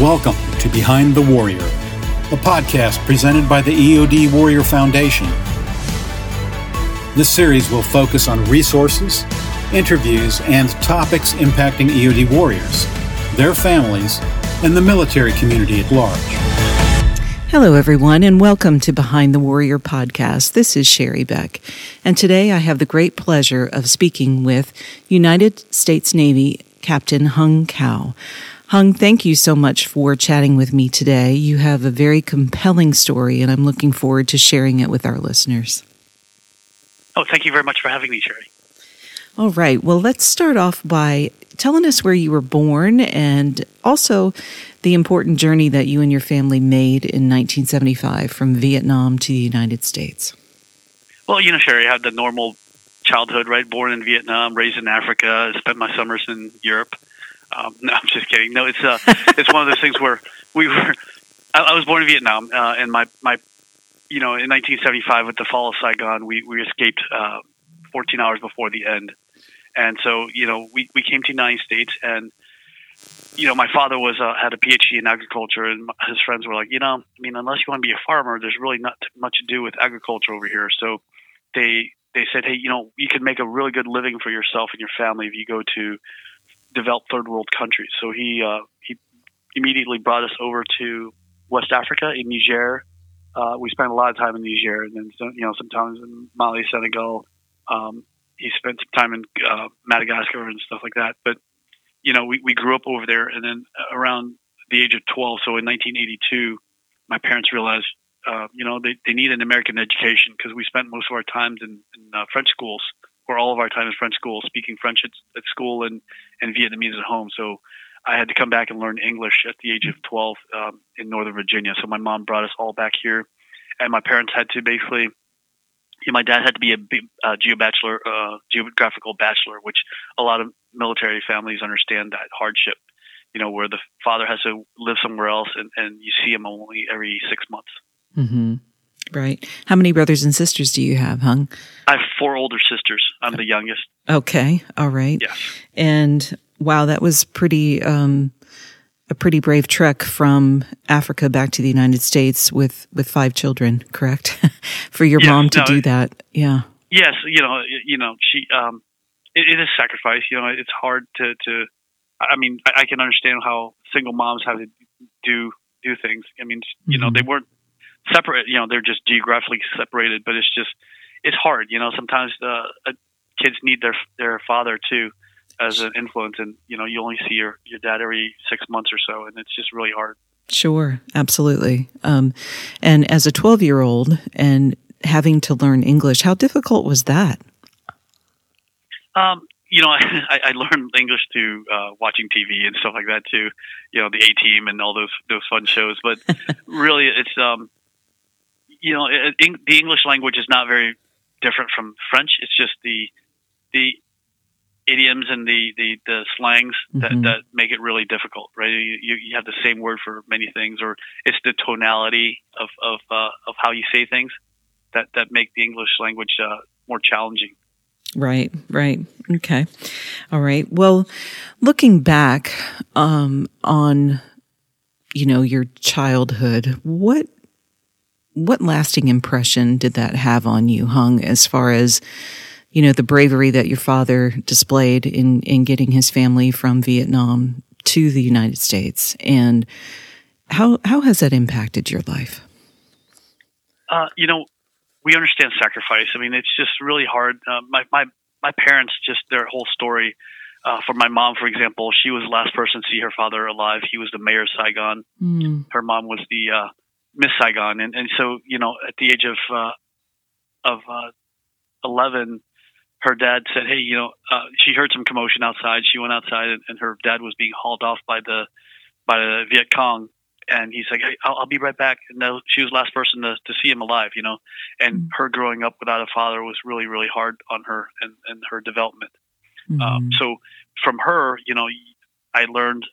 Welcome to Behind the Warrior, a podcast presented by the EOD Warrior Foundation. This series will focus on resources, interviews, and topics impacting EOD warriors, their families, and the military community at large. Hello, everyone, and welcome to Behind the Warrior podcast. This is Sherry Beck, and today I have the great pleasure of speaking with United States Navy Captain Hung Cao. Hung, thank you so much for chatting with me today. You have a very compelling story, and I'm looking forward to sharing it with our listeners. Oh, thank you very much for having me, Sherry. All right. Well, let's start off by telling us where you were born and also the important journey that you and your family made in 1975 from Vietnam to the United States. Well, you know, Sherry, I had the normal childhood, right? Born in Vietnam, raised in Africa, spent my summers in Europe. Um, no, I'm just kidding. No, it's uh, it's one of those things where we were. I, I was born in Vietnam, uh, and my my, you know, in 1975 with the fall of Saigon, we we escaped uh, 14 hours before the end, and so you know we we came to the United States, and you know my father was uh, had a PhD in agriculture, and his friends were like, you know, I mean, unless you want to be a farmer, there's really not much to do with agriculture over here. So they they said, hey, you know, you can make a really good living for yourself and your family if you go to developed third world countries. So he uh, he immediately brought us over to West Africa in Niger. Uh, we spent a lot of time in Niger, and then you know sometimes in Mali, Senegal. Um, he spent some time in uh, Madagascar and stuff like that. But you know, we, we grew up over there, and then around the age of 12, so in 1982, my parents realized, uh, you know, they, they need an American education because we spent most of our times in, in uh, French schools for all of our time in French school, speaking French at, at school and, and Vietnamese at home. So I had to come back and learn English at the age of 12 um, in Northern Virginia. So my mom brought us all back here, and my parents had to basically. You know, my dad had to be a uh, geo-bachelor, uh, geographical bachelor, which a lot of military families understand that hardship. You know, where the father has to live somewhere else, and, and you see him only every six months. Mm-hmm. Right. How many brothers and sisters do you have, Hung? I have four older sisters. I'm the youngest. Okay. All right. Yes. And wow, that was pretty, um, a pretty brave trek from Africa back to the United States with, with five children, correct? For your yes, mom to no, do that. Yeah. Yes. You know, you know, she, um, it, it is sacrifice. You know, it's hard to, to, I mean, I, I can understand how single moms have to do, do things. I mean, you mm-hmm. know, they weren't separate. You know, they're just geographically separated, but it's just it's hard. You know, sometimes uh, kids need their their father too as an influence, and you know, you only see your your dad every six months or so, and it's just really hard. Sure, absolutely. Um, and as a twelve year old and having to learn English, how difficult was that? Um, you know, I, I learned English through uh, watching TV and stuff like that too. You know, the A Team and all those those fun shows. But really, it's um, you know, in, the English language is not very different from French. It's just the the idioms and the the, the slangs that, mm-hmm. that make it really difficult, right? You, you have the same word for many things, or it's the tonality of of uh, of how you say things that that make the English language uh, more challenging. Right, right. Okay. All right. Well, looking back um, on you know your childhood, what what lasting impression did that have on you, Hung, as far as, you know, the bravery that your father displayed in, in getting his family from Vietnam to the United States? And how, how has that impacted your life? Uh, you know, we understand sacrifice. I mean, it's just really hard. Uh, my, my, my parents, just their whole story, uh, for my mom, for example, she was the last person to see her father alive. He was the mayor of Saigon. Mm. Her mom was the uh, Miss Saigon, and and so you know at the age of uh, of uh, eleven, her dad said, "Hey, you know," uh, she heard some commotion outside. She went outside, and, and her dad was being hauled off by the by the Viet Cong. And he's like, hey, I'll, I'll be right back. And now she was the last person to, to see him alive, you know. And mm-hmm. her growing up without a father was really, really hard on her and, and her development. Mm-hmm. Um, so from her, you know, I learned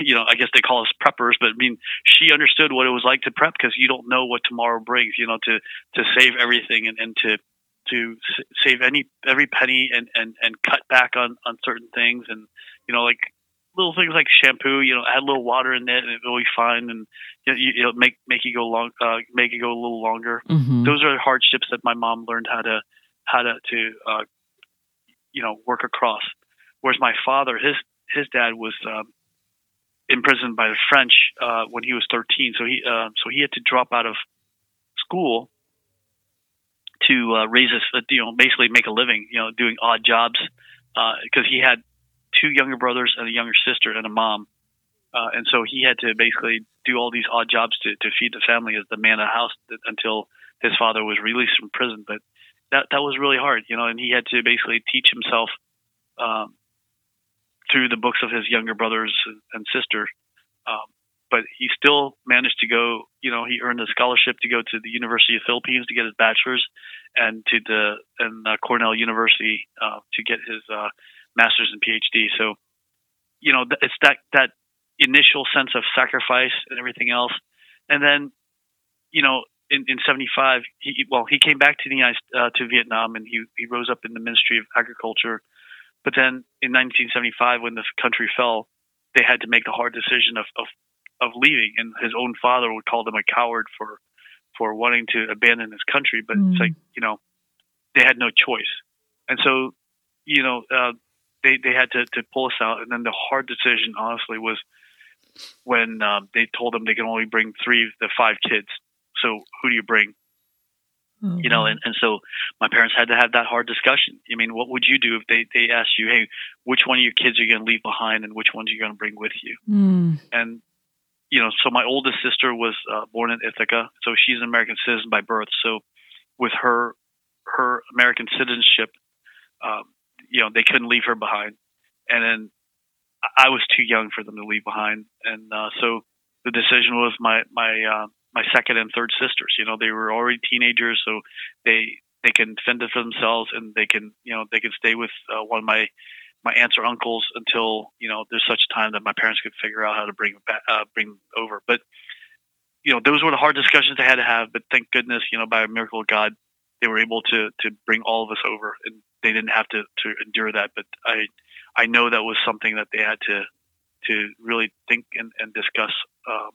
you know, I guess they call us preppers, but I mean, she understood what it was like to prep because you don't know what tomorrow brings. You know, to to save everything and, and to to save any every penny and and and cut back on on certain things and you know like little things like shampoo. You know, add a little water in it, and it'll be fine, and you know, you know make make it go long, uh, make it go a little longer. Mm-hmm. Those are hardships that my mom learned how to how to to uh, you know work across. Whereas my father, his his dad was um, imprisoned by the French uh, when he was 13, so he uh, so he had to drop out of school to uh, raise his, you know, basically make a living, you know, doing odd jobs because uh, he had two younger brothers and a younger sister and a mom. Uh, and so he had to basically do all these odd jobs to, to feed the family as the man of the house until his father was released from prison. But that that was really hard, you know, and he had to basically teach himself um, through the books of his younger brothers and sister. Um, but he still managed to go. You know, he earned a scholarship to go to the University of Philippines to get his bachelor's, and to the and uh, Cornell University uh, to get his uh, master's and PhD. So, you know, it's that that initial sense of sacrifice and everything else, and then, you know, in, in '75, he well, he came back to the United, uh, to Vietnam, and he he rose up in the Ministry of Agriculture. But then in 1975, when the country fell, they had to make the hard decision of, of of leaving, and his own father would call them a coward for for wanting to abandon his country. But mm. it's like you know they had no choice, and so you know uh, they they had to to pull us out. And then the hard decision, honestly, was when um, they told them they can only bring three of the five kids. So who do you bring? Mm-hmm. You know, and, and so my parents had to have that hard discussion. I mean, what would you do if they, they asked you, hey, which one of your kids are you going to leave behind and which ones are you going to bring with you? Mm. And you know, so my oldest sister was uh, born in Ithaca, so she's an American citizen by birth. So with her her American citizenship, um, you know, they couldn't leave her behind. And then I was too young for them to leave behind, and uh, so the decision was my my uh, my second and third sisters. You know, they were already teenagers, so they they can fend for themselves, and they can you know they can stay with uh, one of my my aunts or uncles until you know there's such a time that my parents could figure out how to bring back, uh, bring over. But you know those were the hard discussions they had to have. But thank goodness, you know, by a miracle of God, they were able to to bring all of us over, and they didn't have to to endure that. But I I know that was something that they had to to really think and, and discuss um,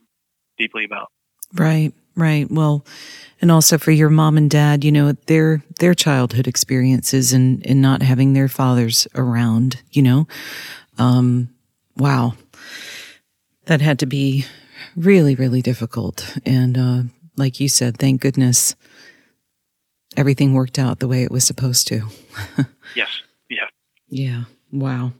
deeply about. Right, right. Well, and also for your mom and dad, you know, their their childhood experiences and and not having their fathers around, you know. Um wow. That had to be really really difficult and uh like you said, thank goodness everything worked out the way it was supposed to. yes. Yeah. Yeah. Wow.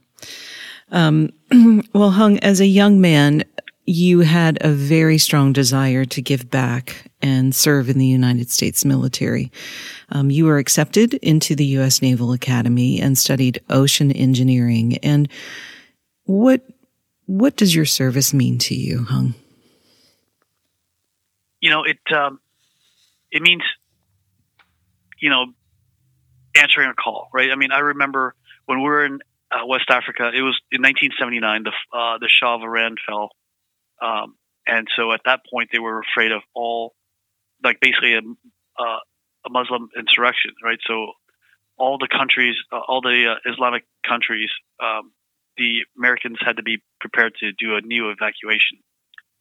Um, well, Hung, as a young man, you had a very strong desire to give back and serve in the United States military. Um, you were accepted into the U.S. Naval Academy and studied ocean engineering. And what what does your service mean to you, Hung? You know, it um, it means you know answering a call, right? I mean, I remember when we were in uh, West Africa. It was in 1979. The uh, the Shah of Iran fell um, and so at that point, they were afraid of all, like basically a, uh, a Muslim insurrection, right? So all the countries, uh, all the uh, Islamic countries, um, the Americans had to be prepared to do a new evacuation,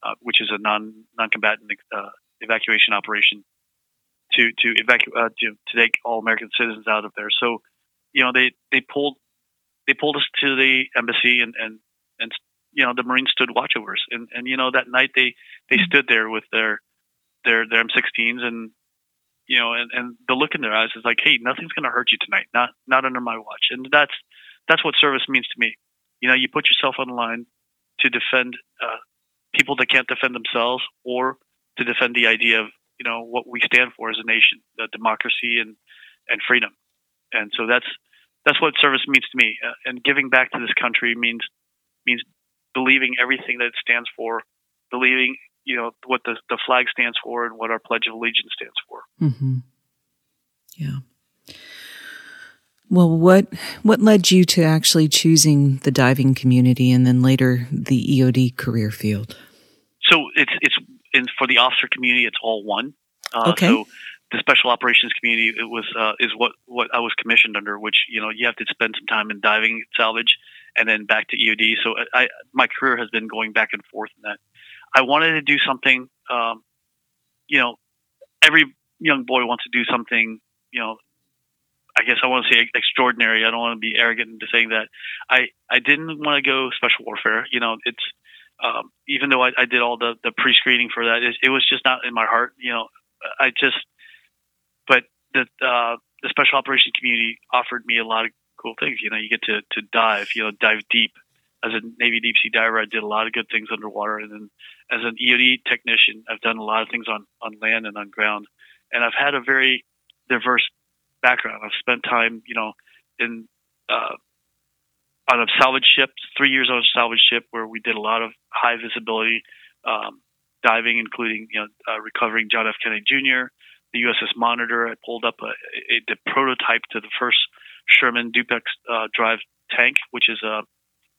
uh, which is a non non-combatant uh, evacuation operation to to evacuate uh, to, to take all American citizens out of there. So, you know, they they pulled they pulled us to the embassy and and and you know the Marines stood watch watchovers, and and you know that night they they mm-hmm. stood there with their their their M16s, and you know, and and the look in their eyes is like, hey, nothing's going to hurt you tonight, not not under my watch, and that's that's what service means to me. You know, you put yourself on the line to defend uh, people that can't defend themselves, or to defend the idea of you know what we stand for as a nation, the democracy and and freedom, and so that's that's what service means to me. Uh, and giving back to this country means means believing everything that it stands for, believing you know what the the flag stands for and what our Pledge of Allegiance stands for. Mm-hmm. Yeah. Well, what what led you to actually choosing the diving community and then later the EOD career field? So it's it's in, for the officer community. It's all one. Uh, okay. So the special operations community it was uh, is what what I was commissioned under, which you know you have to spend some time in diving salvage and then back to EOD. So I, my career has been going back and forth in that. I wanted to do something, um, you know, every young boy wants to do something, you know, I guess I want to say extraordinary. I don't want to be arrogant into saying that. I, I didn't want to go special warfare. You know, it's, um, even though I, I did all the, the pre-screening for that, it, it was just not in my heart. You know, I just, but the, uh, the special operations community offered me a lot of cool things. You know, you get to, to dive, you know, dive deep. As a Navy deep sea diver, I did a lot of good things underwater. And then as an EOD technician, I've done a lot of things on, on land and on ground. And I've had a very diverse background. I've spent time, you know, in, uh, on a salvage ship, three years on a salvage ship where we did a lot of high visibility um, diving, including, you know, uh, recovering John F. Kennedy Jr., the USS Monitor. I pulled up a, a, the prototype to the first Sherman Duplex uh, drive tank, which is a,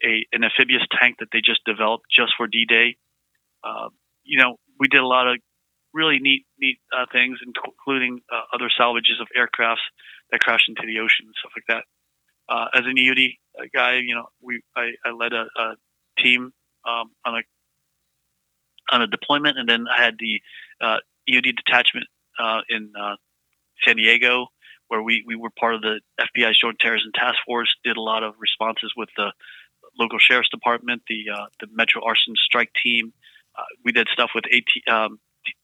a, an amphibious tank that they just developed just for D-Day. Uh, you know, we did a lot of really neat neat uh, things, including uh, other salvages of aircrafts that crashed into the ocean and stuff like that. Uh, as an EOD guy, you know, we I, I led a, a team um, on a on a deployment, and then I had the uh, EOD detachment in San Diego, where we, we were part of the FBI's Joint Terrorism Task Force, did a lot of responses with the local sheriff's department, the uh, the Metro Arson Strike Team. Uh, we did stuff with AT, um,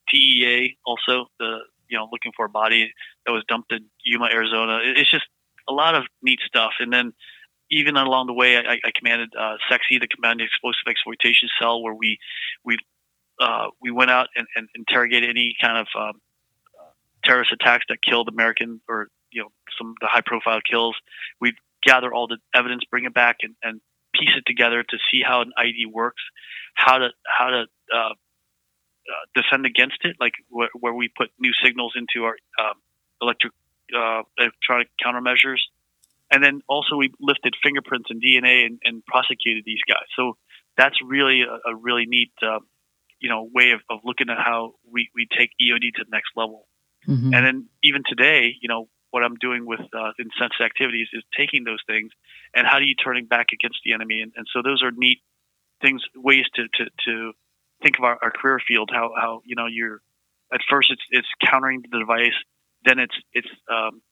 TEA also, the you know looking for a body that was dumped in Yuma, Arizona. It's just a lot of neat stuff, and then even along the way, I, I commanded uh, SEXI, the Command Explosive Exploitation Cell, where we we uh, we went out and, and interrogated any kind of um, terrorist attacks that killed American or you know some of the high profile kills. We gather all the evidence, bring it back, and, and piece it together to see how an IED works, how to how to uh, uh, defend against it, like wh- where we put new signals into our um, electric uh, electronic countermeasures, and then also we lifted fingerprints and DNA and, and prosecuted these guys. So that's really a, a really neat, uh, you know, way of, of looking at how we, we take EOD to the next level. Mm-hmm. And then even today, you know, what I'm doing with uh, activities is taking those things and how do you turn it back against the enemy? And, and so those are neat things, ways to, to, to think of our, our career field, how, how, you know, you're, at first it's, it's countering the device, then it's, it's, um,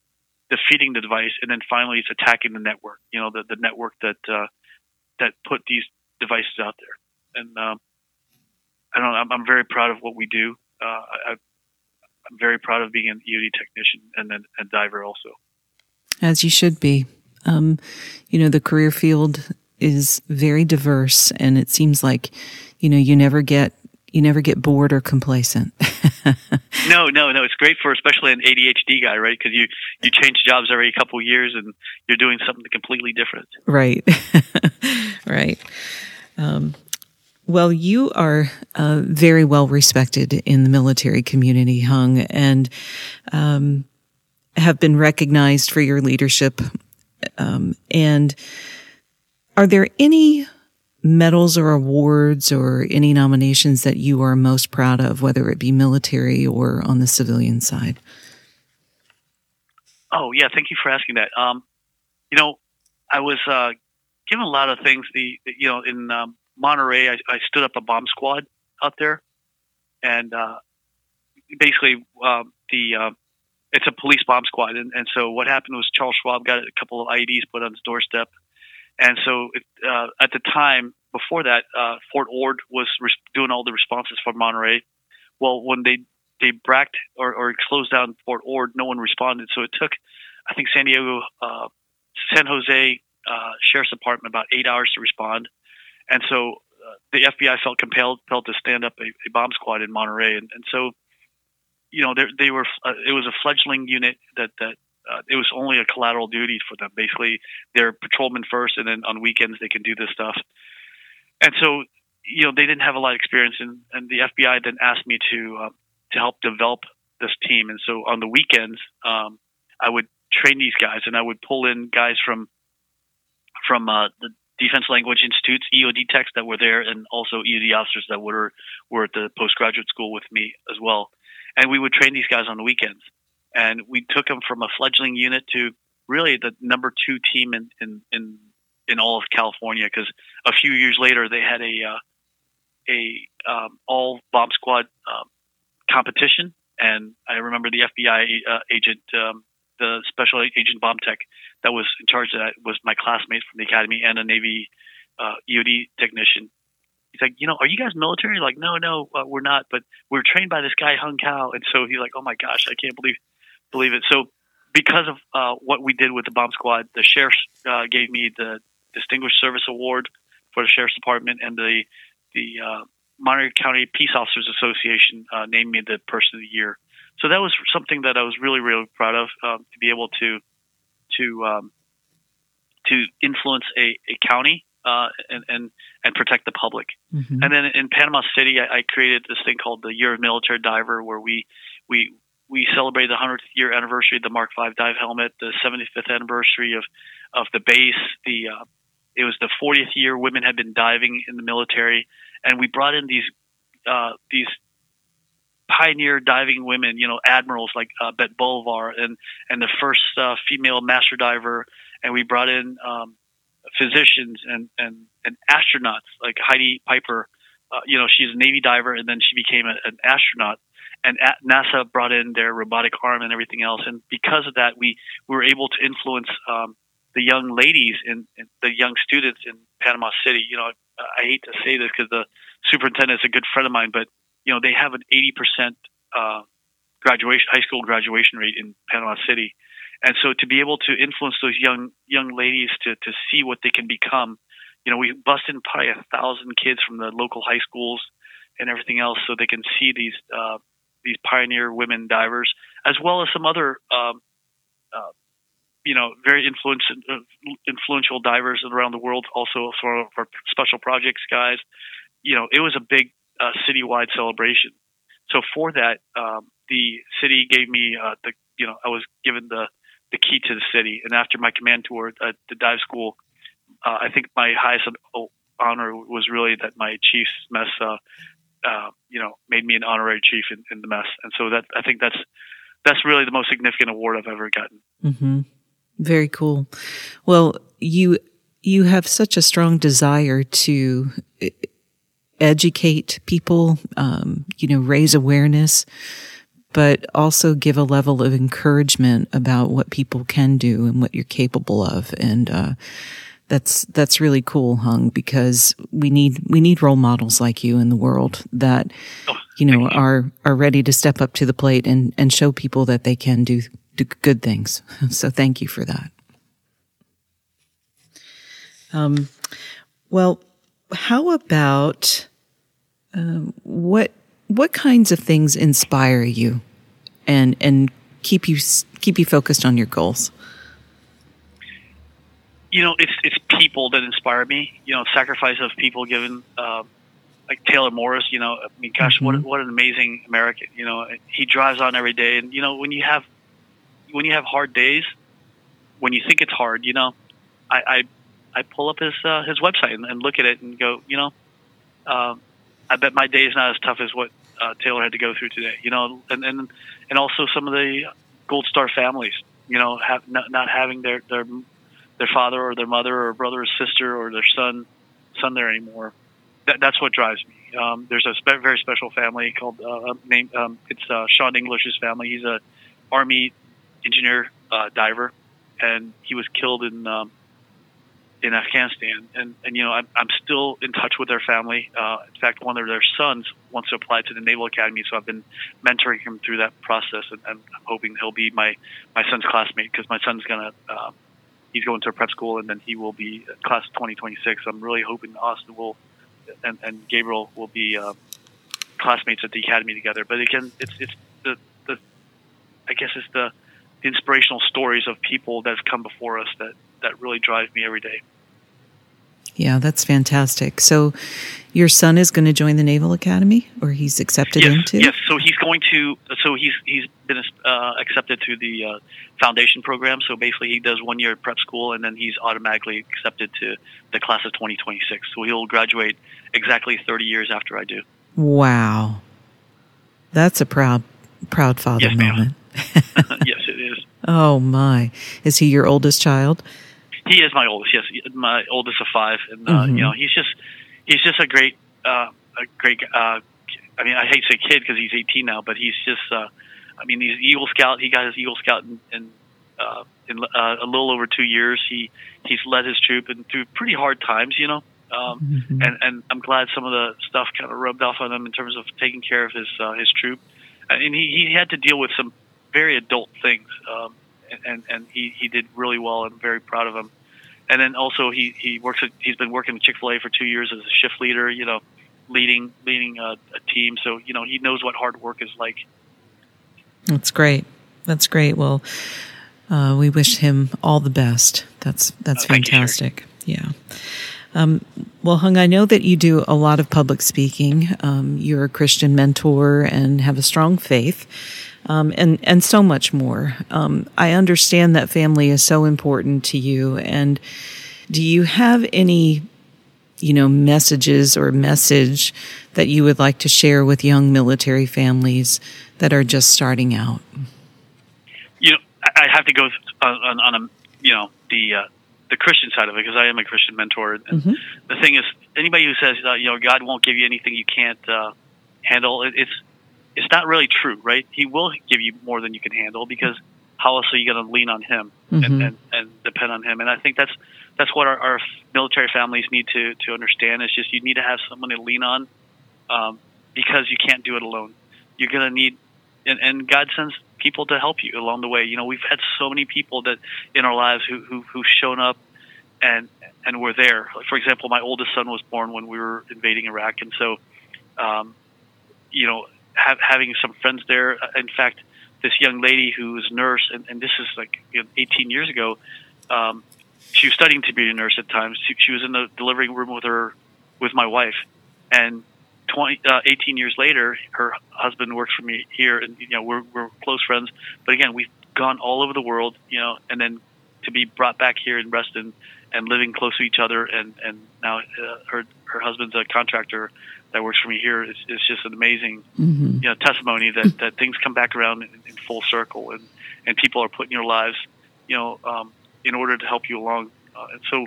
defeating the device, and then finally it's attacking the network. You know, the, the network that uh, that put these devices out there. And um, I don't know. I'm, I'm, very proud of what we do. Uh, I, I'm very proud of being an EOD technician and then a diver also. As you should be. Um, you know, the career field is very diverse, and it seems like, you know, you never get you never get bored or complacent. no, no, no. It's great for especially an ADHD guy, right? Because you you change jobs every couple of years, and you're doing something completely different. Right, right. Um, well, you are uh, very well respected in the military community, Hung, and um, have been recognized for your leadership. Um, and are there any medals or awards or any nominations that you are most proud of, whether it be military or on the civilian side? Oh yeah, thank you for asking that. Um, you know, I was uh, given a lot of things. The you know in um, Monterey, I, I, stood up a bomb squad out there, and uh, basically um, the uh, it's a police bomb squad. And, and, so what happened was Charles Schwab got a couple of IEDs put on his doorstep, and so it, uh, at the time before that, uh, Fort Ord was doing all the responses for Monterey. Well, when they they bracked or, or closed down Fort Ord, no one responded. So it took, I think, San Diego, uh, San Jose uh, Sheriff's Department about eight hours to respond. And so uh, the FBI felt compelled felt to stand up a, a bomb squad in Monterey, and, and so you know they were uh, it was a fledgling unit that that uh, it was only a collateral duty for them. Basically, they're patrolmen first, and then on weekends they can do this stuff. And so you know they didn't have a lot of experience, and, and the FBI then asked me to uh, to help develop this team. And so on the weekends, um, I would train these guys, and I would pull in guys from from uh, the Defense Language Institute's EOD techs that were there, and also EOD officers that were were at the postgraduate school with me as well. And we would train these guys on the weekends, and we took them from a fledgling unit to really the number two team in in, in in all of California because a few years later they had a uh, a um, all bomb squad um, competition, and I remember the FBI uh, agent, um, the special agent bomb tech that was in charge of that was my classmate from the academy and a Navy uh, EOD technician. He's like, you know, are you guys military? Like, no, no, uh, we're not, but we're trained by this guy Hung Cao, and so he's like, oh my gosh, I can't believe believe it. So because of uh, what we did with the bomb squad, the sheriff uh, gave me the Distinguished Service Award for the Sheriff's Department, and the the uh, Monterey County Peace Officers Association uh, named me the Person of the Year. So that was something that I was really, really proud of um, to be able to to um, to influence a, a county uh, and, and and protect the public. Mm-hmm. And then in Panama City, I, I, created this thing called the Year of Military Diver, where we we we celebrated the 100th year anniversary of the Mark V dive helmet, the 75th anniversary of of the base. The uh, it was the 40th year women had been diving in the military, and we brought in these uh, these pioneer diving women, you know, admirals like uh, Bette Bolivar and and the first uh, female master diver, and we brought in um, physicians and and and astronauts like Heidi Piper. Uh, you know, she's a Navy diver, and then she became a, an astronaut and NASA brought in their robotic arm and everything else. And because of that, we, we were able to influence um, the young ladies and, the young students in Panama City. You know, I hate to say this because the superintendent is a good friend of mine, but you know they have an 80% uh, graduation high school graduation rate in Panama City, and so to be able to influence those young young ladies to to see what they can become, you know, we busted in probably a thousand kids from the local high schools and everything else, so they can see these uh, these pioneer women divers, as well as some other, um, uh, you know, very influential uh, influential divers around the world. Also, for our special projects guys, you know, it was a big uh, citywide celebration. So for that, um, the city gave me uh, the, you know, I was given the the key to the city, and after my command tour at the dive school, uh, I think my highest honor was really that my chief's mess uh, uh, you know, made me an honorary chief in, in, the mess. And so that I think that's that's really the most significant award I've ever gotten. Mm-hmm. Very cool. Well, you you have such a strong desire to educate people, um, you know, raise awareness, but also give a level of encouragement about what people can do and what you're capable of. And uh, that's that's really cool, Hung, because we need we need role models like you in the world that you know are are ready to step up to the plate and and show people that they can do do good things. So thank you for that. Um, well, how about um, what what kinds of things inspire you and and keep you keep you focused on your goals? you know, it's it's people that inspire me. You know, sacrifice of people given, uh, like Taylor Morris. You know, I mean, gosh, mm-hmm. what what an amazing American. You know, he drives on every day, and you know, when you have when you have hard days, when you think it's hard, you know, I I, pull up his uh, his website and, and, look at it and go, you know, uh, I bet my day is not as tough as what uh, Taylor had to go through today. You know, and and and also some of the Gold Star families. You know, have not, not having their their their father or their mother or brother or sister or their son son there anymore. That, that's what drives me. Um, there's a spe- very special family called uh, named um, it's uh, Sean English's family. He's a army engineer uh, diver, and he was killed in um, in Afghanistan. And and you know I'm, I'm still in touch with their family. Uh, in fact, one of their sons wants to apply to the Naval Academy, so I've been mentoring him through that process, and, and I'm hoping he'll be my my son's classmate because my son's gonna uh, he's going to a prep school, and then he will be class of 2026. I'm really hoping Austin will and, and Gabriel will be uh, classmates at the academy together. But again, it's it's the the I guess it's the inspirational stories of people that have come before us that that really drive me every day. Yeah, that's fantastic. So, your son is going to join the Naval Academy, or he's accepted yes, into? Yes. So he's going to. So he's he's been uh, accepted to the uh, foundation program. So basically, he does one year prep school, and then he's automatically accepted to the class of 2026. So he'll graduate exactly 30 years after I do. Wow, that's a proud proud father yes, moment. yes, it is. Oh my! Is he your oldest child? He is my oldest. Yes, my oldest of five, and uh, mm-hmm. you know he's just he's just a great uh, a great. Uh, I mean, I hate to say kid because he's 18 now, but he's just. Uh, I mean, he's Eagle Scout. He got his Eagle Scout in, in, uh, in uh, a little over two years. He he's led his troop and through pretty hard times, you know. Um, mm-hmm. And and I'm glad some of the stuff kind of rubbed off on him in terms of taking care of his uh, his troop, and he he had to deal with some very adult things. Um, and and he he did really well. I'm very proud of him. And then also he he works at, he's been working at Chick Fil A for two years as a shift leader. You know, leading leading a, a team. So you know he knows what hard work is like. That's great. That's great. Well, uh, we wish him all the best. That's that's uh, fantastic. You, yeah. Um, well, Hung, I know that you do a lot of public speaking. Um, you're a Christian mentor and have a strong faith um, and and so much more. Um, I understand that family is so important to you. And do you have any, you know, messages or message that you would like to share with young military families that are just starting out? You know, I have to go on, on a you know the uh, the Christian side of it because I am a Christian mentor. And mm-hmm. the thing is, anybody who says uh, you know God won't give you anything you can't uh, handle, it, it's it's not really true, right? He will give you more than you can handle because how else are you going to lean on him mm-hmm. and, and, and depend on him? And I think that's that's what our, our military families need to to understand. Is just you need to have someone to lean on um, because you can't do it alone. You're going to need, and, and God sends people to help you along the way. You know, we've had so many people that in our lives who, who who've shown up and and were there. For example, my oldest son was born when we were invading Iraq, and so um, you know having some friends there. Uh, in fact, this young lady who was a nurse, and, and this is like you know, 18 years ago, um, she was studying to be a nurse at times. She, she was in the delivery room with her, with my wife, and 20, uh, 18 years later, her husband works for me here, and you know we're we're close friends. But again, we've gone all over the world, you know, and then to be brought back here in Reston and living close to each other, and and now uh, her her husband's a contractor that works for me here is, is just an amazing mm-hmm. you know testimony that, that things come back around in, in, full circle and, and people are putting in your lives you know um, in order to help you along. Uh, and so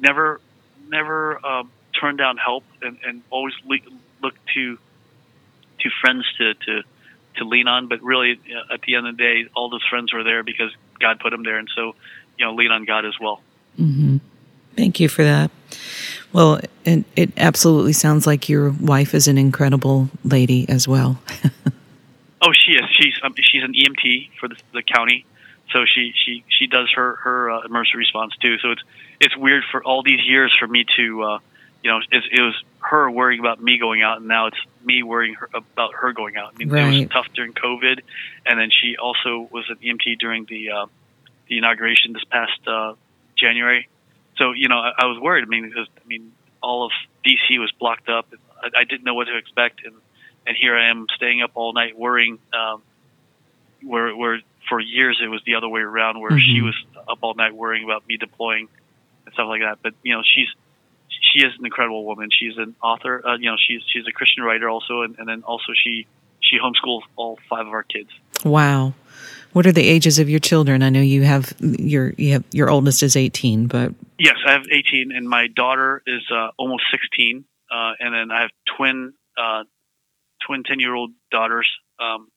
never never um, turn down help and, and always le- look to to friends to, to to lean on. But really uh, at the end of the day all those friends were there because God put them there. And so you know lean on God as well. Mm-hmm. thank you for that well, it, it absolutely sounds like your wife is an incredible lady as well. oh, she is. She's um, she's an EMT for the, the, county, so she she she does her her uh, emergency response too. So it's it's weird for all these years for me to, uh, you know, it, it was her worrying about me going out, and now it's me worrying her, about her going out. I mean, right. it was tough during COVID, and then she also was an EMT during the uh, the inauguration this past uh, January so you know, I, I was worried. I mean, because I mean, all of DC was blocked up. I, I didn't know what to expect, and and here I am staying up all night worrying. Um, where where for years it was the other way around, where mm-hmm. she was up all night worrying about me deploying and stuff like that. But you know, she's she is an incredible woman. She's an author. Uh, you know, she's she's a Christian writer also, and, and then also she she homeschools all five of our kids. Wow. What are the ages of your children? I know you have your you have, your oldest is 18, but yes, I have 18, and my daughter is uh, almost 16, uh, and then I have twin uh, twin 10 year old daughters, um,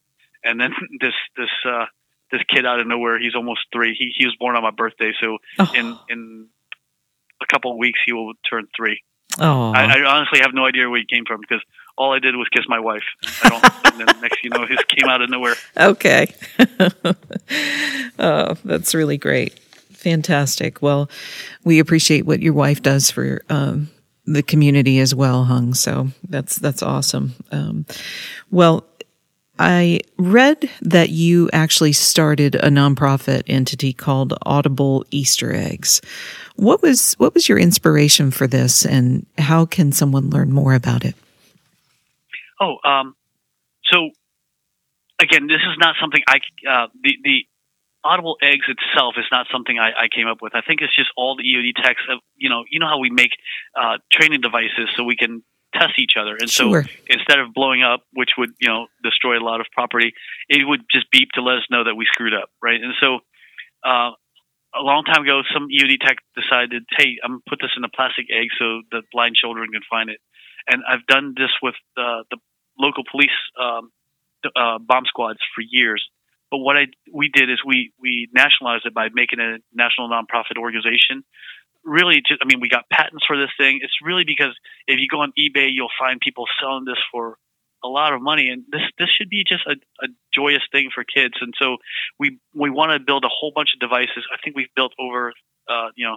and then this this uh, this kid out of nowhere, he's almost three. He he was born on my birthday, so oh. in in a couple of weeks he will turn three. Oh, I, I honestly have no idea where he came from because all I did was kiss my wife. I don't, and then next, you know, his came out of nowhere. Okay. oh, that's really great. Fantastic. Well, we appreciate what your wife does for um, the community as well, Hung. So that's that's awesome. Um, well, I read that you actually started a nonprofit entity called Audible Easter Eggs. What was what was your inspiration for this, and how can someone learn more about it? Oh, um, so again, this is not something I uh, the the Audible eggs itself is not something I, I, came up with. I think it's just all the EOD techs. Of, you know, you know how we make uh, training devices so we can test each other, and sure. so instead of blowing up, which would you know destroy a lot of property, it would just beep to let us know that we screwed up, right? And so uh, a long time ago, some EOD tech decided, hey, I'm gonna put this in a plastic egg so the blind children can find it. And I've done this with uh, the local police um, uh, bomb squads for years. But what I we did is we we nationalized it by making it a national nonprofit organization. Really, just, I mean, we got patents for this thing. It's really because if you go on eBay, you'll find people selling this for a lot of money, and this this should be just a, a joyous thing for kids. And so we we want to build a whole bunch of devices. I think we've built over uh, you know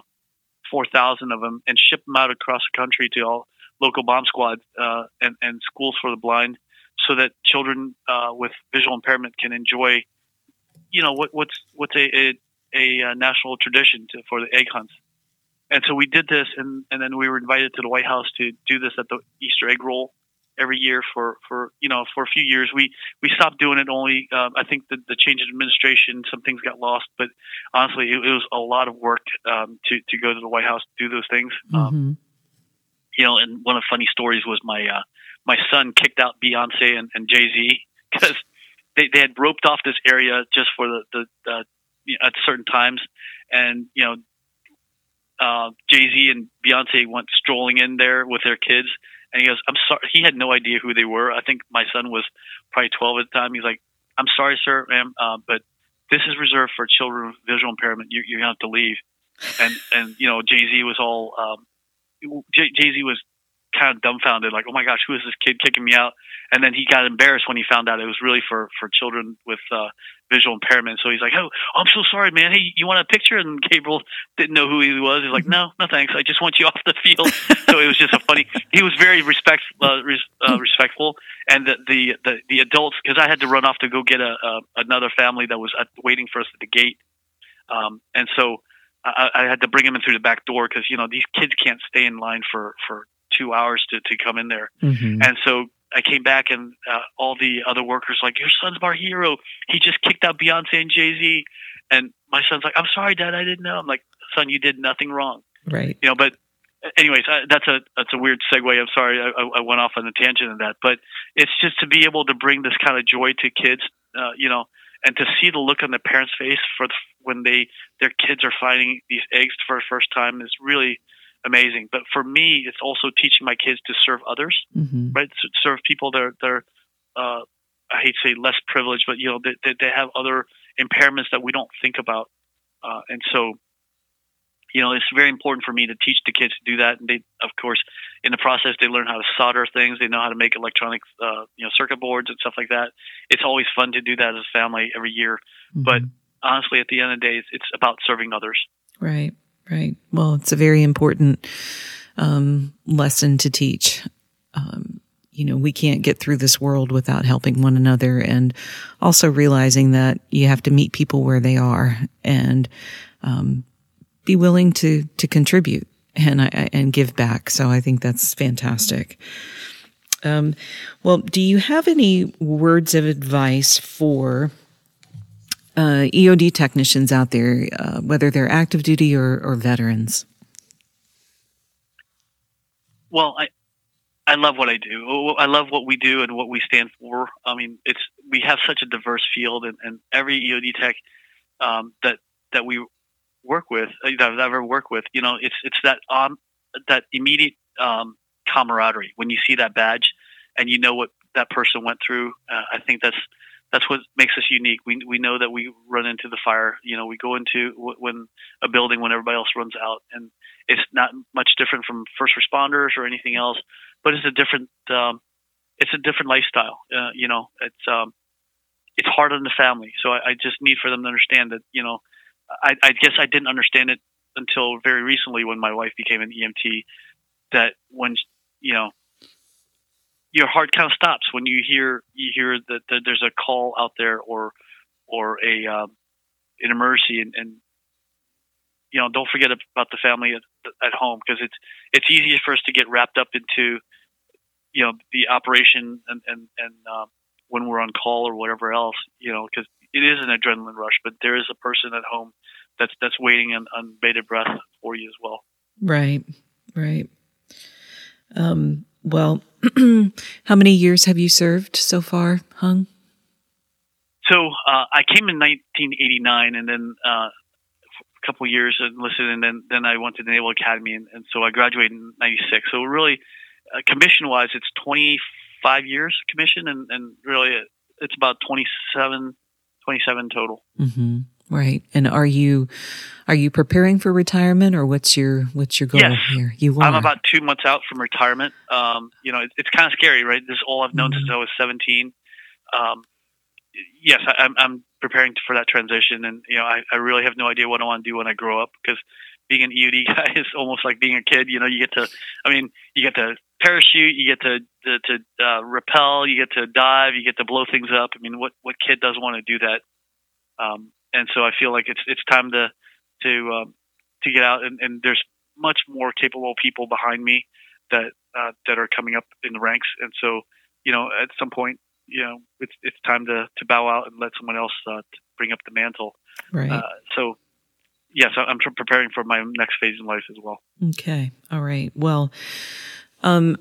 four thousand of them and ship them out across the country to all local bomb squads uh, and and schools for the blind, so that children uh, with visual impairment can enjoy you know what what's what's a a, a uh, national tradition to, for the egg hunts. And so we did this, and, and then we were invited to the White House to do this at the Easter egg roll every year for, for you know for a few years. We we stopped doing it only. Um, I think the, the change in administration, some things got lost, but honestly, it, it was a lot of work um, to to go to the White House to do those things. Um, mm-hmm. You know, and one of the funny stories was my uh, my son kicked out Beyonce and, and Jay Z because they they had roped off this area just for the the, the you know, at certain times, and you know. Uh, Jay Z and Beyonce went strolling in there with their kids, and he goes, I'm sorry. He had no idea who they were. I think my son was probably 12 at the time. He's like, I'm sorry, sir, ma'am, uh, but this is reserved for children with visual impairment. You, you're going to have to leave. And, and, you know, Jay Z was all, um, Jay Z was kind of dumbfounded, like, oh my gosh, who is this kid kicking me out? And then he got embarrassed when he found out it was really for for children with uh, visual impairment. So he's like, oh, I'm so sorry, man. Hey, you want a picture? And Gabriel didn't know who he was. He's like, no, no thanks. I just want you off the field. so it was just a funny. He was very respect uh, res, uh, respectful, and the the the, the adults because I had to run off to go get a, a another family that was at, waiting for us at the gate, um, and so. I, I had to bring him in through the back door because you know these kids can't stay in line for for two hours to, to come in there. Mm-hmm. And so I came back and uh, all the other workers like, your son's our hero. He just kicked out Beyonce and Jay Z. And my son's like, I'm sorry, dad. I didn't know. I'm like, son, you did nothing wrong. Right. You know, but anyways, I, that's a, that's a weird segue. I'm sorry. I, I went off on a tangent of that, but it's just to be able to bring this kind of joy to kids, uh, you know, and to see the look on the parents' face for the, when they, their kids are finding these eggs for the first time is really, amazing. But for me, it's also teaching my kids to serve others, mm-hmm. right? To serve people that are, that are uh, I hate to say less privileged, but you know, they, they, they have other impairments that we don't think about. Uh, and so, you know, it's very important for me to teach the kids to do that. And they, of course, in the process, they learn how to solder things. They know how to make electronic, uh, you know, circuit boards and stuff like that. It's always fun to do that as a family every year. Mm-hmm. But honestly, at the end of the day, it's, it's about serving others. Right. Right. Well, it's a very important um, lesson to teach. Um, you know, we can't get through this world without helping one another and also realizing that you have to meet people where they are and um, be willing to to contribute and I, and give back. So I think that's fantastic. Um, well, do you have any words of advice for uh, EOD technicians out there, uh, whether they're active duty or, or veterans? Well, I I love what I do. I love what we do and what we stand for. I mean, it's we have such a diverse field, and, and every EOD tech um, that that we work with, uh, that I've ever worked with, you know, it's it's that um, that immediate um, camaraderie when you see that badge and you know what that person went through. Uh, I think that's that's what makes us unique. We we know that we run into the fire. You know, we go into when a building when everybody else runs out, and it's not much different from first responders or anything else. But it's a different um, it's a different lifestyle. Uh, you know, it's um, it's hard on the family. So I, I just need for them to understand that. You know, I, I guess I didn't understand it until very recently when my wife became an EMT. That when you know your heart kind of stops when you hear you hear that, that there's a call out there or or a um, an emergency and, and you know don't forget about the family at, at home because it's it's easier for us to get wrapped up into you know the operation and and and uh, when we're on call or whatever else you know because it is an adrenaline rush but there is a person at home that's that's waiting on, on bated breath for you as well. Right right. Um well, how many years have you served so far, Hung? So uh, I came in 1989, and then uh, a couple years enlisted, and then then I went to the Naval Academy, and, and so I graduated in '96. So really, uh, commission wise, it's 25 years commission, and, and really it's about 27, 27 total. Mm-hmm. Right. And are you are you preparing for retirement, or what's your what's your goal yes. here? You are. I'm about two months out from retirement. Um, you know, it, it's kind of scary, right? This is all I've known mm-hmm. since I was 17. Um, yes, I, I'm, I'm preparing for that transition, and you know, I, I really have no idea what I want to do when I grow up because being an EOD guy is almost like being a kid. You know, you get to, I mean, you get to parachute, you get to to, to uh, rappel, you get to dive, you get to blow things up. I mean, what what kid doesn't want to do that? Um, and so I feel like it's it's time to to um, to get out, and, and there's much more capable people behind me that uh, that are coming up in the ranks, and so you know, at some point, you know, it's it's time to to bow out and let someone else uh, bring up the mantle. Right. Uh, so yes, I'm preparing for my next phase in life as well. Okay. All right. Well, um,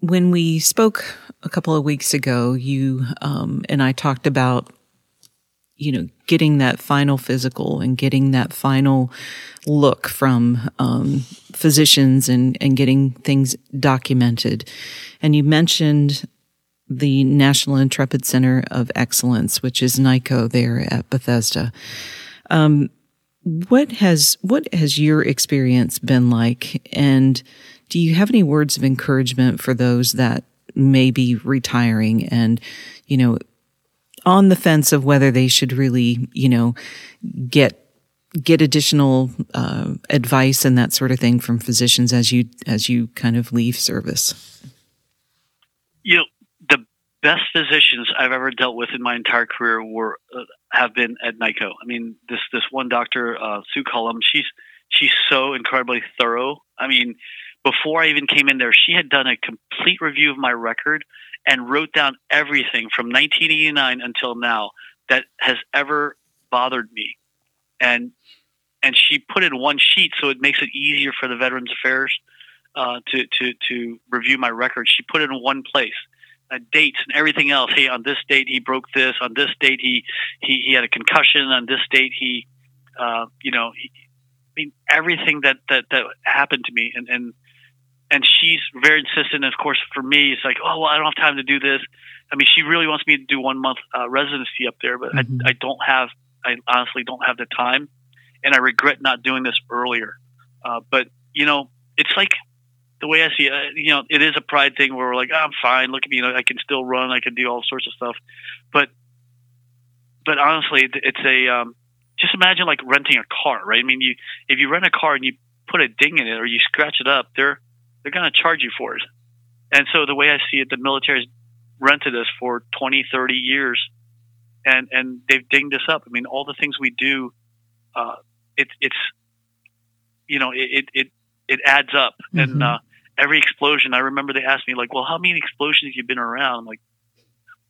when we spoke a couple of weeks ago, you um, and I talked about, you know, getting that final physical and getting that final look from um, physicians and and getting things documented. And you mentioned the National Intrepid Center of Excellence, which is NICoE there at Bethesda. Um, what has what has your experience been like, and do you have any words of encouragement for those that may be retiring and you know on the fence of whether they should really you know get get additional uh, advice and that sort of thing from physicians as you as you kind of leave service? You know, the best physicians I've ever dealt with in my entire career were uh, have been at NICoE. I mean, this this one doctor, uh, Sue Cullum, she's she's so incredibly thorough. I mean, before I even came in there, she had done a complete review of my record and wrote down everything from 1989 until now that has ever bothered me, and and she put in one sheet so it makes it easier for the Veterans Affairs uh, to to to review my record. She put it in one place uh, dates and everything else. Hey, on this date he broke this. On this date he he, he had a concussion. On this date he, uh, you know, he, I mean everything that that that happened to me, and and and she's very insistent. And of course, for me, it's like, oh well, I don't have time to do this. I mean, she really wants me to do one month uh, residency up there, but mm-hmm. I, I don't have. I honestly don't have the time, and I regret not doing this earlier. Uh, but you know, it's like the way I see it, you know, it is a pride thing where we're like, oh, I'm fine. Look at me, you know, I can still run, I can do all sorts of stuff. But, but honestly, it's a um, just imagine like renting a car, right? I mean, you if you rent a car and you put a ding in it or you scratch it up, they're they're going to charge you for it. And so the way I see it, the military's rented us for 20, 30 years, and and they've dinged us up. I mean, all the things we do, uh, it, it's you know, it it it adds up, mm-hmm. and uh, every explosion, I remember they asked me like, "Well, how many explosions have you been around?" I'm like,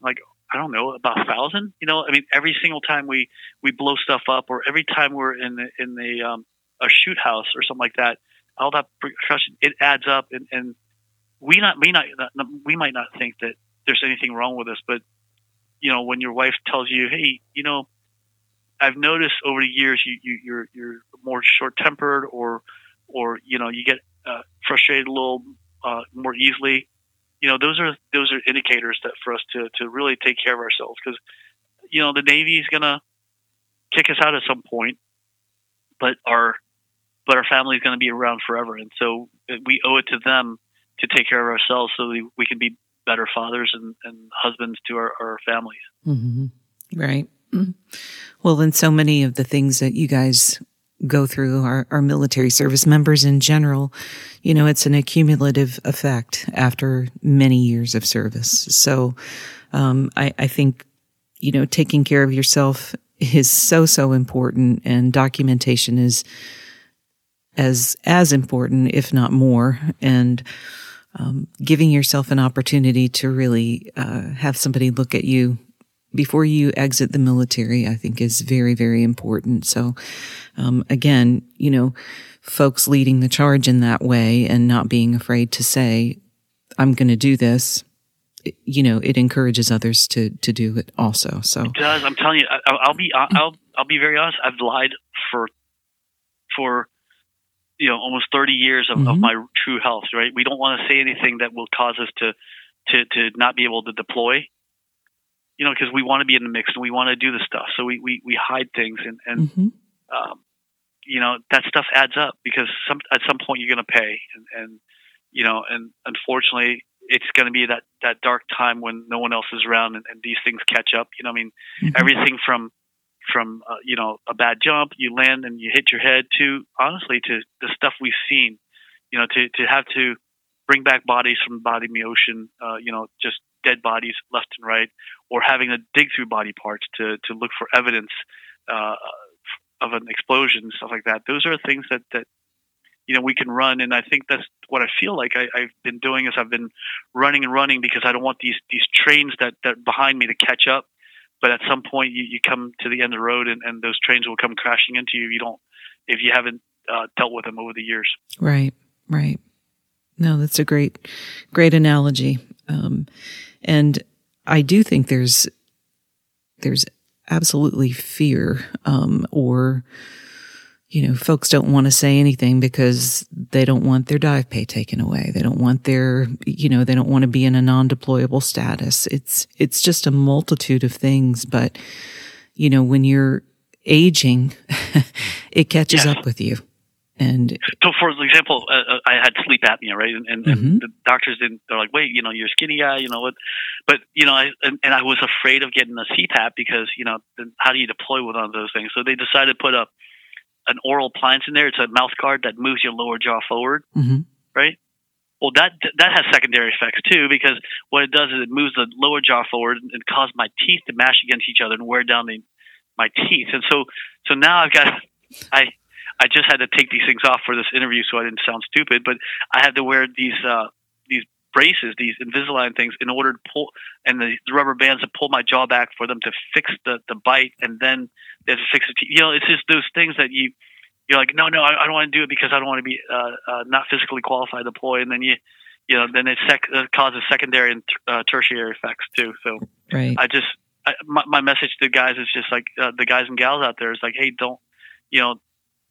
like I don't know, about a thousand. You know, I mean, every single time we we blow stuff up, or every time we're in the, in the um, a shoot house or something like that, all that percussion it adds up, and, and we not we not we might not think that there's anything wrong with us, but you know, when your wife tells you, "Hey, you know," I've noticed over the years you, you you're you're more short tempered, or or you know you get uh, frustrated a little uh, more easily. You know, those are those are indicators that for us to to really take care of ourselves because you know the Navy is gonna kick us out at some point, but our but our family is going to be around forever, and so we owe it to them to take care of ourselves so we, we can be better fathers and, and husbands to our, our families. Mm-hmm. Right. Mm-hmm. Well, then so many of the things that you guys go through our, our military service members in general, you know, it's an accumulative effect after many years of service. So, um, I, I think, you know, taking care of yourself is so, so important and documentation is as, as important, if not more. And, um, giving yourself an opportunity to really, uh, have somebody look at you before you exit the military, I think is very, very important. So, um, again, you know, folks leading the charge in that way and not being afraid to say, I'm going to do this. You know, it encourages others to, to do it also. So it does. I'm telling you, I, will be, I'll, I'll be very honest. I've lied for for you know almost 30 years of, Mhm. of my true health. Right? We don't want to say anything that will cause us to to to not be able to deploy. You know, because we want to be in the mix and we want to do the stuff, so we we, we hide things and and hmm um, you know that stuff adds up because some at some point you're going to pay and, and you know and unfortunately it's going to be that that dark time when no one else is around and, and these things catch up you know i mean Mhm. everything from from uh, you know a bad jump you land and you hit your head to honestly to the stuff we've seen you know to to have to bring back bodies from the bottom of the ocean uh, you know just dead bodies left and right or having to dig through body parts to to look for evidence uh, of an explosion and stuff like that. Those are things that that you know we can run, and I think that's what I feel like I, I've been doing is I've been running and running because I don't want these these trains that that behind me to catch up. But at some point, you, you come to the end of the road, and, and those trains will come crashing into you if you don't if you haven't uh, dealt with them over the years. Right, right. No, that's a great, great analogy. Um, and I do think there's, there's absolutely fear, um, or, you know, folks don't want to say anything because they don't want their dive pay taken away. They don't want their, you know, they don't want to be in a non-deployable status. It's, it's just a multitude of things. But, you know, when you're aging, it catches Yes. up with you. And So, for example, uh, uh, I had sleep apnea, right? And, and, Mhm. and the doctors didn't. They're like, "Wait, you know, you're a skinny guy, you know what?" But you know, I and, and I was afraid of getting a CPAP because you know, then how do you deploy with one of those things? So they decided to put a an oral appliance in there. It's a mouth guard that moves your lower jaw forward, mhm. right? Well, that that has secondary effects too because what it does is it moves the lower jaw forward and, causes my teeth to mash against each other and wear down the, my teeth. And so so now I've got I I just had to take these things off for this interview so I didn't sound stupid, but I had to wear these uh, these braces, these Invisalign things, in order to pull and the, the rubber bands to pull my jaw back for them to fix the the bite, and then they have to fix the teeth. You know, it's just those things that you you're like, no, no, I, I don't want to do it because I don't want to be uh, uh, not physically qualified to deploy, and then you you know then it sec- uh, causes secondary and uh, tertiary effects too. So Right. I just I, my, my message to the guys is just like uh, the guys and gals out there is like, hey, don't you know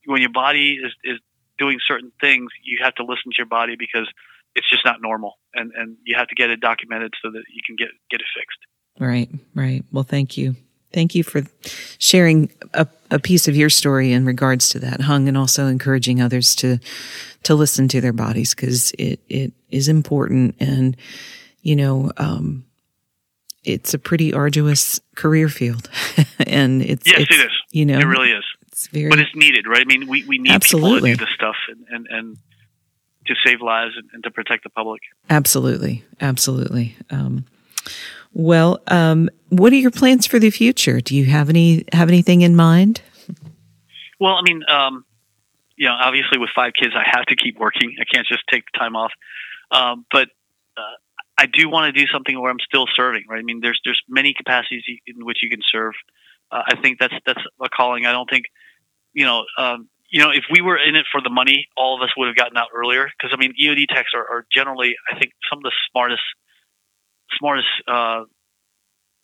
when your body is is doing certain things, you have to listen to your body because it's just not normal, and and you have to get it documented so that you can get get it fixed. Right, right. Well, thank you. Thank you for sharing a, a piece of your story in regards to that, Hung, and also encouraging others to to listen to their bodies because it it is important, and you know, um, it's a pretty arduous career field, and it's Yes, it's, it is. You know, It really is, it's very but it's needed, right? I mean, we we need Absolutely. people to do this stuff and and, and to save lives and, and to protect the public. absolutely, absolutely. Um, well, um, what are your plans for the future? Do you have any have anything in mind? Well, I mean, um, you know, obviously with five kids, I have to keep working. I can't just take the time off. Um, but uh, I do want to do something where I'm still serving. Right? I mean, there's there's many capacities in which you can serve. Uh, I think that's that's a calling. I don't think, you know, um, you know, if we were in it for the money, all of us would have gotten out earlier. Because I mean, EOD techs are, are generally, I think, some of the smartest, smartest. Uh,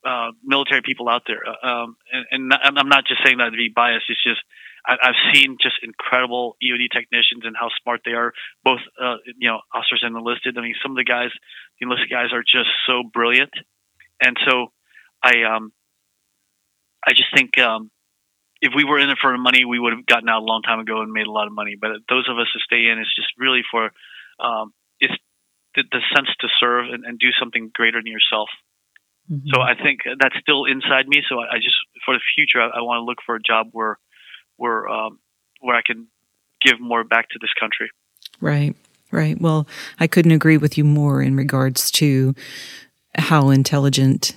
uh, military people out there, Uh, um, and, and I'm I'm not just saying that to be biased. It's just I, I've seen just incredible EOD technicians and how smart they are, both uh, you know officers and enlisted. I mean, some of the guys, the enlisted guys, are just so brilliant, and so I um I just think um if we were in it for money, we would have gotten out a long time ago and made a lot of money. But those of us who stay in, it's just really for um it's the, the sense to serve and, and do something greater than yourself. So I think that's still inside me. So I, I just, for the future, I, I want to look for a job where, where, um, where I can give more back to this country. Right, right. Well, I couldn't agree with you more in regards to how intelligent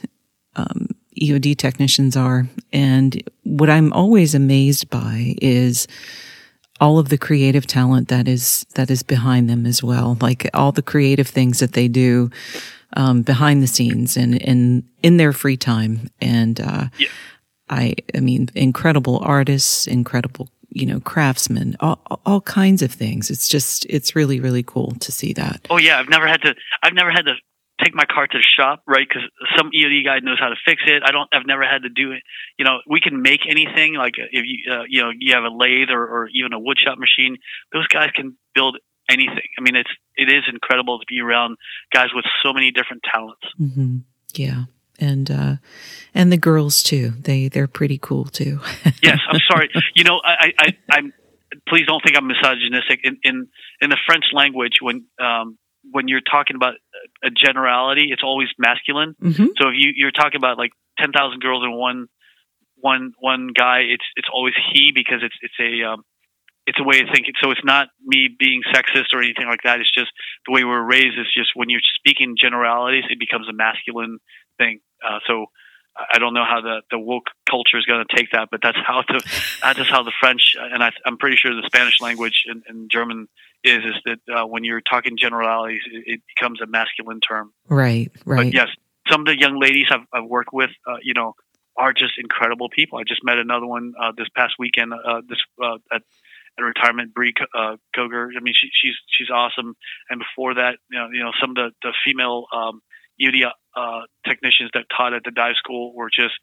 um, EOD technicians are. And what I'm always amazed by is all of the creative talent that is that is behind them as well. Like all the creative things that they do um, behind the scenes and, and in their free time. And uh, Yeah. I, I mean, incredible artists, incredible, you know, craftsmen, all, all kinds of things. It's just, it's really, really cool to see that. Oh yeah, I've never had to. I've never had to take my car to the shop, right? Because some EOD guy knows how to fix it. I don't. I've never had to do it. You know, we can make anything. Like if you uh, you know you have a lathe or, or even a wood shop machine, those guys can build anything. I mean, it's it is incredible to be around guys with so many different talents. Mm-hmm. Yeah, and uh, and the girls too. They they're pretty cool too. yes, I'm sorry. You know, I, I I'm. Please don't think I'm misogynistic. In in in the French language, when um, when you're talking about a generality, it's always masculine. Mm-hmm. So if you, you're talking about like ten thousand girls and one one one guy, it's it's always he because it's it's a um, it's a way of thinking. So it's not me being sexist or anything like that. It's just the way we're raised. Is just when you're speaking generalities, it becomes a masculine thing. Uh, so I don't know how the, the woke culture is going to take that, but that's how the that's just how the French and I, am pretty sure the Spanish language and, and German is is that uh, when you're talking generalities, it, it, becomes a masculine term. Right, right. But yes, some of the young ladies I've, I've worked with, uh, you know, are just incredible people. I just met another one uh, this past weekend. Uh, this uh, at, at retirement, Bree uh, Koger. I mean, she, she's she's awesome. And before that, you know, you know, some of the the female um, uh, technicians that taught at the dive school were just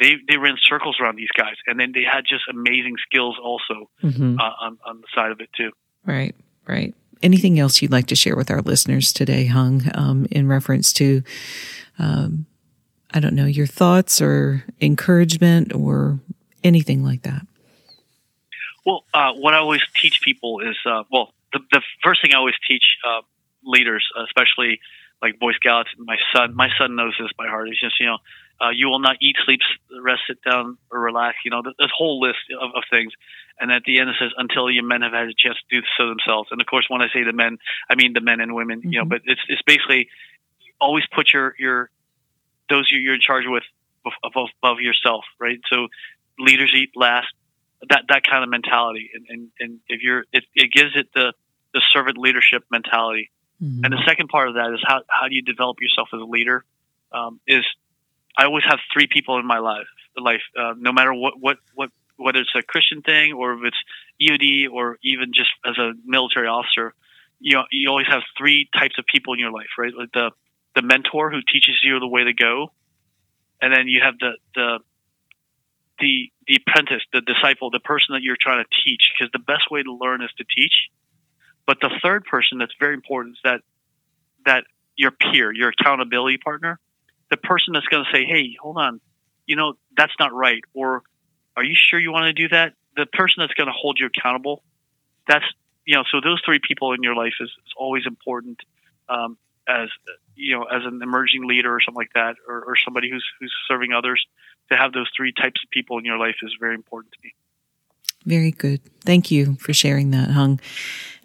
they they ran circles around these guys, and then they had just amazing skills also mm-hmm. uh, on on the side of it too. Right, right. Anything else you'd like to share with our listeners today, Hung, um, in reference to, um, I don't know, your thoughts or encouragement or anything like that? Well, uh, what I always teach people is, uh, well, the, the first thing I always teach uh, leaders, especially like Boy Scouts. My son, my son knows this by heart. He's just, you know, uh, you will not eat, sleep, rest, sit down, or relax. You know, this whole list of, of things. And at the end, it says, until your men have had a chance to do so themselves. And of course, when I say the men, I mean the men and women. Mm-hmm. You know, mm-hmm. but it's it's basically always put your your those you're in charge with above, above yourself, right? So leaders eat last. That that kind of mentality, and and, and if you're, it, it gives it the the servant leadership mentality Mm-hmm. And the second part of that is how, how do you develop yourself as a leader? Um, is I always have three people in my life, life, uh, no matter what, what, what, whether it's a Christian thing or if it's EOD or even just as a military officer, you know, you always have three types of people in your life, right? Like the, the mentor who teaches you the way to go. And then you have the, the, the, the apprentice, the disciple, the person that you're trying to teach, because the best way to learn is to teach. But the third person that's very important is that that your peer, your accountability partner, the person that's going to say, "Hey, hold on, you know that's not right," or "Are you sure you want to do that?" The person that's going to hold you accountable. That's you know. So those three people in your life is, is always important um, as you know as an emerging leader or something like that, or, or somebody who's who's serving others. To have those three types of people in your life is very important to me. Very good. Thank you for sharing that, Hung.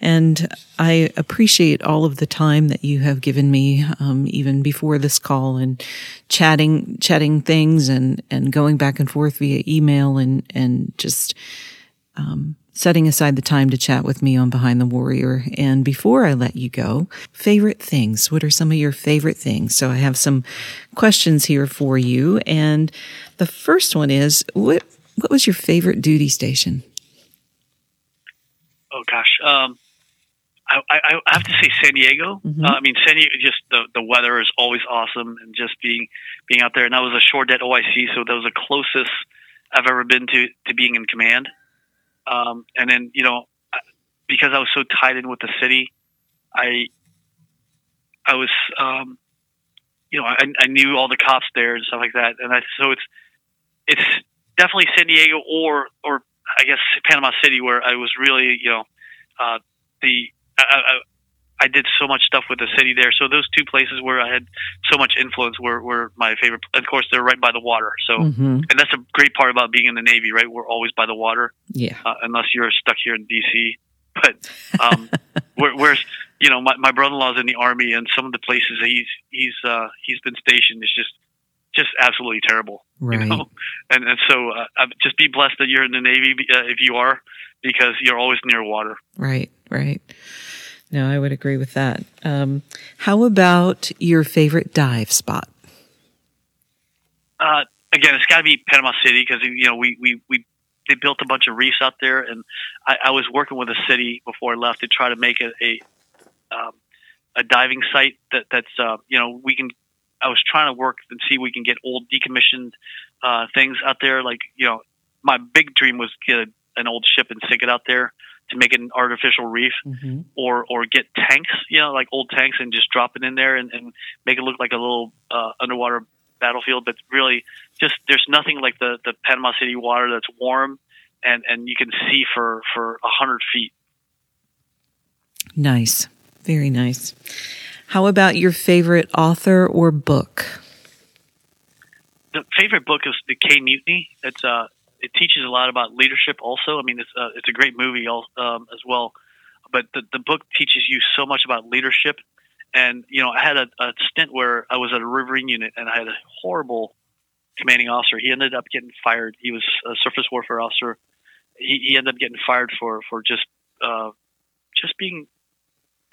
And I appreciate all of the time that you have given me, um, even before this call and chatting, chatting things and, and going back and forth via email and, and just, um, setting aside the time to chat with me on Behind the Warrior. And before I let you go, favorite things. What are some of your favorite things? So I have some questions here for you. And the first one is, what, what was your favorite duty station? Oh gosh, um, I, I, I have to say San Diego. Mm-hmm. Uh, I mean, San Diego, just the, the weather is always awesome, and just being being out there. And that was a shore det OIC, so that was the closest I've ever been to to being in command. Um, and then you know, because I was so tied in with the city, I I was um, you know I, I knew all the cops there and stuff like that, and I so it's it's definitely San Diego or or I guess Panama City, where I was really, you know, uh, the I, I, I did so much stuff with the city there. So those two places where I had so much influence were, were my favorite. Of course, they're right by the water. So, mm-hmm. and that's a great part about being in the Navy, right? We're always by the water. Yeah. Uh, unless you're stuck here in DC. But um, where, where's you know my, my brother-in-law's in the army, and some of the places he's he's uh, he's been stationed is just just absolutely terrible. Right. You know? And and so uh, just be blessed that you're in the Navy uh, if you are, because you're always near water. Right. Right. No, I would agree with that. Um, how about your favorite dive spot? Uh, again, it's got to be Panama City because you know we, we we they built a bunch of reefs out there, and I, I was working with the city before I left to try to make it a um, a diving site that that's uh, you know we can. I was trying to work and see if we can get old decommissioned uh, things out there. Like you know, my big dream was get a, an old ship and sink it out there to make an artificial reef, Mm-hmm. or or get tanks, you know, like old tanks, and just drop it in there and, and make it look like a little uh, underwater battlefield. But really, just there's nothing like the the Panama City water that's warm and and you can see for for a hundred feet. Nice. Very nice. How about your favorite author or book? The favorite book is The Caine Mutiny. It's uh it teaches a lot about leadership. Also, I mean, it's uh, it's a great movie al- um, as well. But the the book teaches you so much about leadership. And you know, I had a, a stint where I was at a riverine unit, and I had a horrible commanding officer. He ended up getting fired. He was a surface warfare officer. He, he ended up getting fired for for just uh, just being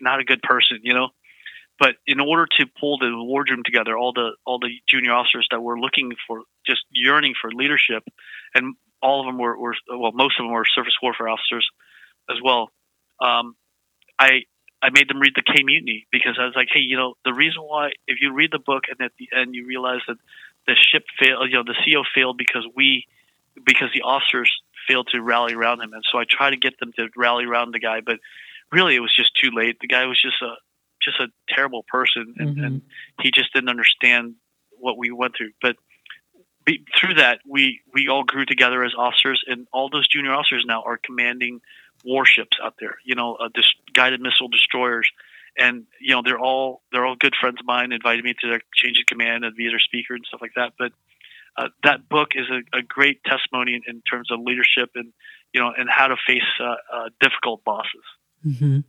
not a good person, you know. But in order to pull the wardroom together, all the all the junior officers that were looking for just yearning for leadership, and all of them were, were well, most of them were surface warfare officers as well. Um, I I made them read the Caine Mutiny because I was like, hey, you know, the reason why if you read the book and at the end you realize that the ship failed, you know, the CO failed because we because the officers failed to rally around him, and so I try to get them to rally around the guy, but really it was just too late. The guy was just a just a terrible person, and, Mhm. and he just didn't understand what we went through. But be, through that, we we all grew together as officers, and all those junior officers now are commanding warships out there. You know, uh, dis- guided missile destroyers, and you know they're all they're all good friends of mine. Invited me to their change of command and be their speaker and stuff like that. But uh, that book is a, a great testimony in, in terms of leadership and you know and how to face uh, uh, difficult bosses. Mm-hmm.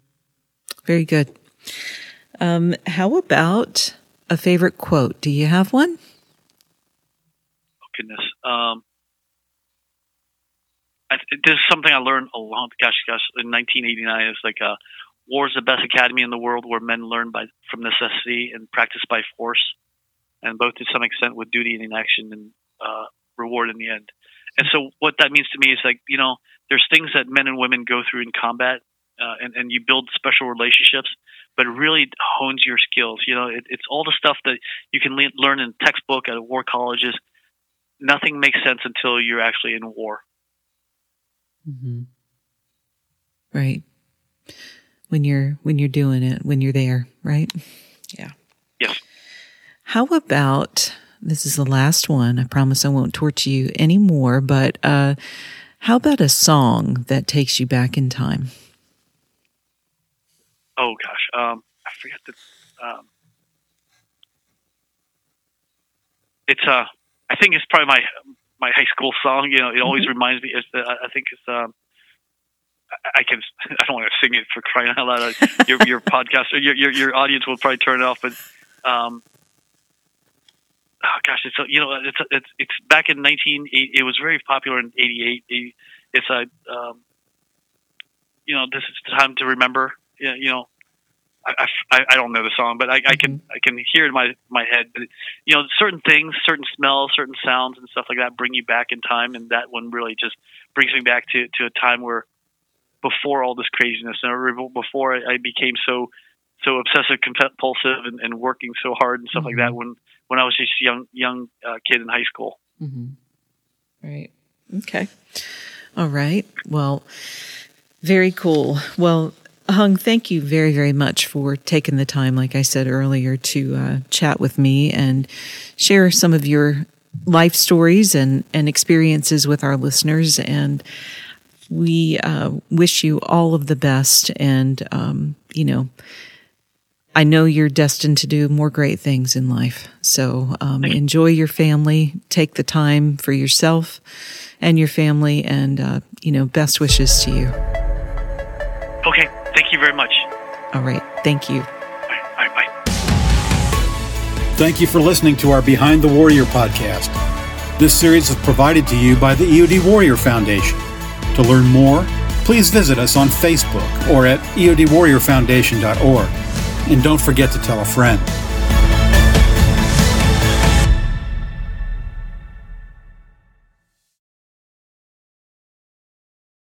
Very good. Um, how about a favorite quote? Do you have one? Oh, goodness. Um, I, this is something I learned a long, gosh, gosh, in 1989. It's like, uh, war is the best academy in the world where men learn by from necessity and practice by force, and both to some extent with duty and inaction and uh, reward in the end. And so, what that means to me is like, you know, there's things that men and women go through in combat, uh, and, and you build special relationships, but it really hones your skills. You know, it, it's all the stuff that you can le- learn in textbook at a war colleges. Nothing makes sense until you're actually in war. Mm-hmm. Right. When you're when you're doing it, when you're there, right? Yeah. Yes. How about this is the last one. I promise I won't torture you anymore, but uh how about a song that takes you back in time? Oh gosh, um, I forget the. Um, it's uh, I think it's probably my my high school song. You know, it always reminds me. It's, uh, I think it's um, I, can I don't want to sing it for crying out loud. Your your podcast or your, your your audience will probably turn it off, but um, oh gosh, it's a, you know it's it's it's back in nineteen it was very popular in eighty eight. It's a um, you know this is the time to remember. Yeah, you know. I, I, I don't know the song, but I, I can I can hear it in my my head. But you know, certain things, certain smells, certain sounds, and stuff like that bring you back in time, and that one really just brings me back to to a time where before all this craziness, and before I became so so obsessive compulsive and, and working so hard and stuff Mhm. like that when when I was just a young young uh, kid in high school. Mm-hmm. Right. Okay. All right. Well, very cool. Well, Hung, thank you very, very much for taking the time, like I said earlier, to uh, chat with me and share some of your life stories and, and experiences with our listeners. And we uh, wish you all of the best. And, um, you know, I know you're destined to do more great things in life. So um, enjoy your family, take the time for yourself and your family, and, uh, you know, best wishes to you. Okay, thank you very much. All right. Thank you. Bye, bye, bye. Thank you for listening to our Behind the Warrior podcast. This series is provided to you by the EOD Warrior Foundation. To learn more, please visit us on Facebook or at eodwarriorfoundation.org. And don't forget to tell a friend.